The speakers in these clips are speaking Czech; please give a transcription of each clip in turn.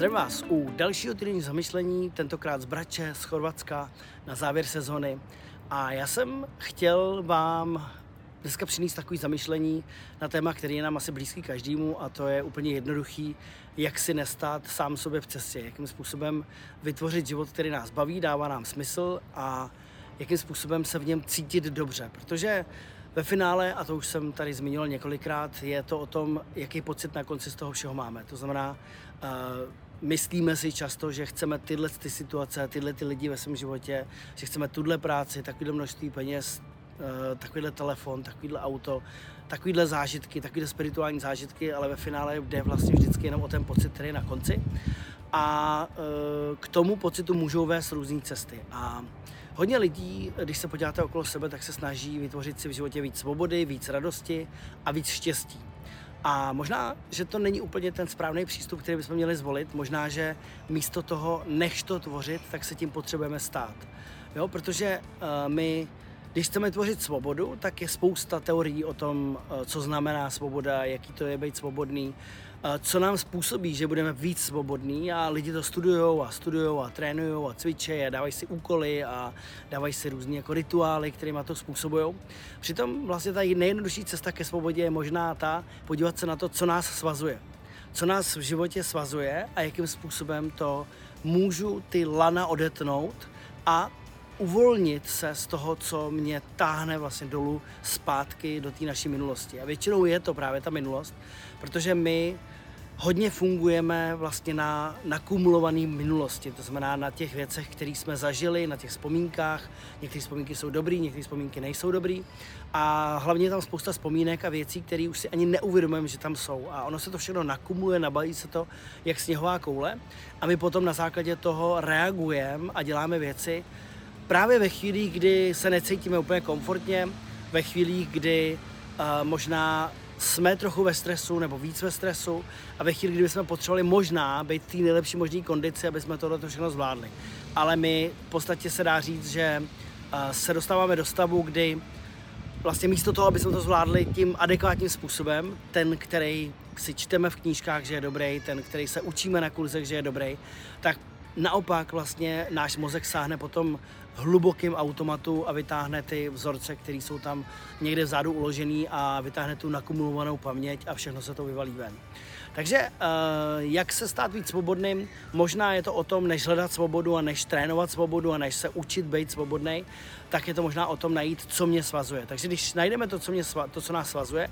Zdravím vás u dalšího týdenního zamyšlení, tentokrát z Brače, z Chorvatska, na závěr sezony. A já jsem chtěl vám dneska přinést takový zamyšlení na téma, který je nám asi blízký každému a to je úplně jednoduchý, jak si nestát sám sobě v cestě, jakým způsobem vytvořit život, který nás baví, dává nám smysl a jakým způsobem se v něm cítit dobře, protože ve finále, a to už jsem tady zmiňoval několikrát, je to o tom, jaký pocit na konci z toho všeho máme. To znamená, uh, myslíme si často, že chceme tyhle ty situace, tyhle ty lidi ve svém životě, že chceme tuhle práci, takovýhle množství peněz, uh, takovýhle telefon, takovýhle auto, takovýhle zážitky, takovýhle spirituální zážitky, ale ve finále jde vlastně vždycky jenom o ten pocit, který je na konci. A uh, k tomu pocitu můžou vést různé cesty. A Hodně lidí, když se podíváte okolo sebe, tak se snaží vytvořit si v životě víc svobody, víc radosti a víc štěstí. A možná, že to není úplně ten správný přístup, který bychom měli zvolit. Možná, že místo toho, než to tvořit, tak se tím potřebujeme stát. Jo, protože uh, my když chceme tvořit svobodu, tak je spousta teorií o tom, uh, co znamená svoboda, jaký to je být svobodný, co nám způsobí, že budeme víc svobodní a lidi to studují a studují a trénují a cvičí a dávají si úkoly a dávají si různé jako rituály, kterými to způsobují. Přitom vlastně ta nejjednodušší cesta ke svobodě je možná ta podívat se na to, co nás svazuje. Co nás v životě svazuje a jakým způsobem to můžu ty lana odetnout a uvolnit se z toho, co mě táhne vlastně dolů zpátky do té naší minulosti. A většinou je to právě ta minulost, protože my hodně fungujeme vlastně na nakumulované minulosti, to znamená na těch věcech, které jsme zažili, na těch vzpomínkách. Některé vzpomínky jsou dobrý, některé vzpomínky nejsou dobrý. A hlavně je tam spousta vzpomínek a věcí, které už si ani neuvědomujeme, že tam jsou. A ono se to všechno nakumuluje, nabalí se to jak sněhová koule. A my potom na základě toho reagujeme a děláme věci, právě ve chvílích, kdy se necítíme úplně komfortně, ve chvílích, kdy uh, možná jsme trochu ve stresu nebo víc ve stresu a ve chvíli, kdy jsme potřebovali možná být v té nejlepší možné kondici, aby jsme tohle všechno zvládli. Ale my v podstatě se dá říct, že uh, se dostáváme do stavu, kdy vlastně místo toho, aby jsme to zvládli tím adekvátním způsobem, ten, který si čteme v knížkách, že je dobrý, ten, který se učíme na kurzech, že je dobrý, tak naopak vlastně náš mozek sáhne potom hlubokým automatu a vytáhne ty vzorce, které jsou tam někde vzadu uložený a vytáhne tu nakumulovanou paměť a všechno se to vyvalí ven. Takže uh, jak se stát víc svobodným? Možná je to o tom, než hledat svobodu a než trénovat svobodu a než se učit být svobodný, tak je to možná o tom najít, co mě svazuje. Takže když najdeme to, co, mě to, co nás svazuje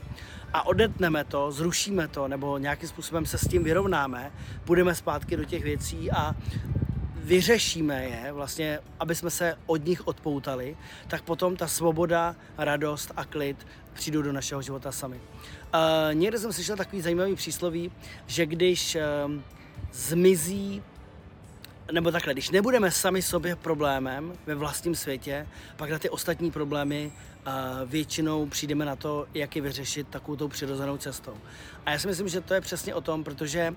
a odetneme to, zrušíme to nebo nějakým způsobem se s tím vyrovnáme, půjdeme zpátky do těch věcí a vyřešíme je, vlastně, aby jsme se od nich odpoutali, tak potom ta svoboda, radost a klid přijdou do našeho života sami. Uh, někde jsem slyšel takový zajímavý přísloví, že když uh, zmizí nebo takhle, když nebudeme sami sobě problémem ve vlastním světě, pak na ty ostatní problémy uh, většinou přijdeme na to, jak je vyřešit takovou tou přirozenou cestou. A já si myslím, že to je přesně o tom, protože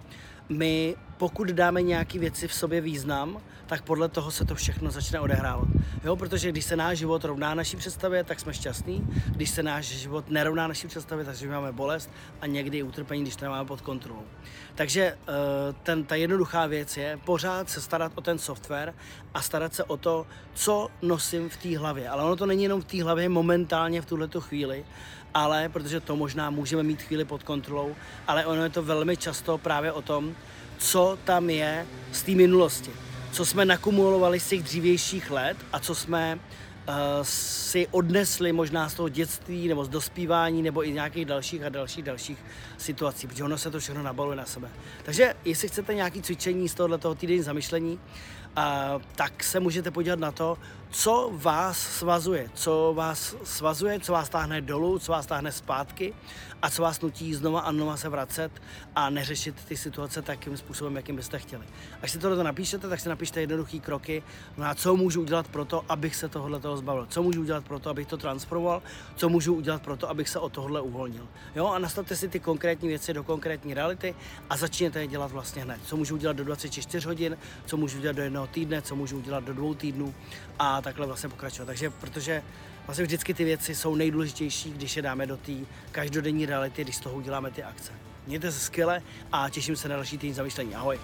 my, pokud dáme nějaké věci v sobě význam, tak podle toho se to všechno začne odehrávat. Jo, protože když se náš život rovná naší představě, tak jsme šťastní. Když se náš život nerovná naší představě, tak máme bolest a někdy i utrpení, když to nemáme pod kontrolou. Takže eh, ten, ta jednoduchá věc je pořád se starat o ten software a starat se o to, co nosím v té hlavě. Ale ono to není jenom v té hlavě momentálně v tuhle chvíli, ale protože to možná můžeme mít chvíli pod kontrolou, ale ono je to velmi často právě o tom, co tam je z té minulosti, co jsme nakumulovali z těch dřívějších let a co jsme uh, si odnesli možná z toho dětství nebo z dospívání nebo i nějakých dalších a dalších dalších situací, protože ono se to všechno nabaluje na sebe. Takže jestli chcete nějaké cvičení z tohoto týdenní zamyšlení, tak se můžete podívat na to, co vás svazuje, co vás svazuje, co vás táhne dolů, co vás táhne zpátky a co vás nutí znova a znova se vracet a neřešit ty situace takým způsobem, jakým byste chtěli. Až si tohle napíšete, tak si napište jednoduché kroky, na co můžu udělat pro to, abych se tohle toho zbavil, co můžu udělat pro to, abych to transformoval, co můžu udělat pro to, abych se od tohle uvolnil. Jo, a nastavte si ty konkrétní věci do konkrétní reality a začněte je dělat vlastně hned. Co můžu udělat do 24 hodin, co můžu udělat do jednoho týdne, co můžu udělat do dvou týdnů a takhle vlastně pokračovat. Takže protože vlastně vždycky ty věci jsou nejdůležitější, když je dáme do té každodenní reality, když z toho uděláme ty akce. Mějte se skvěle a těším se na další týden zamýšlení. Ahoj!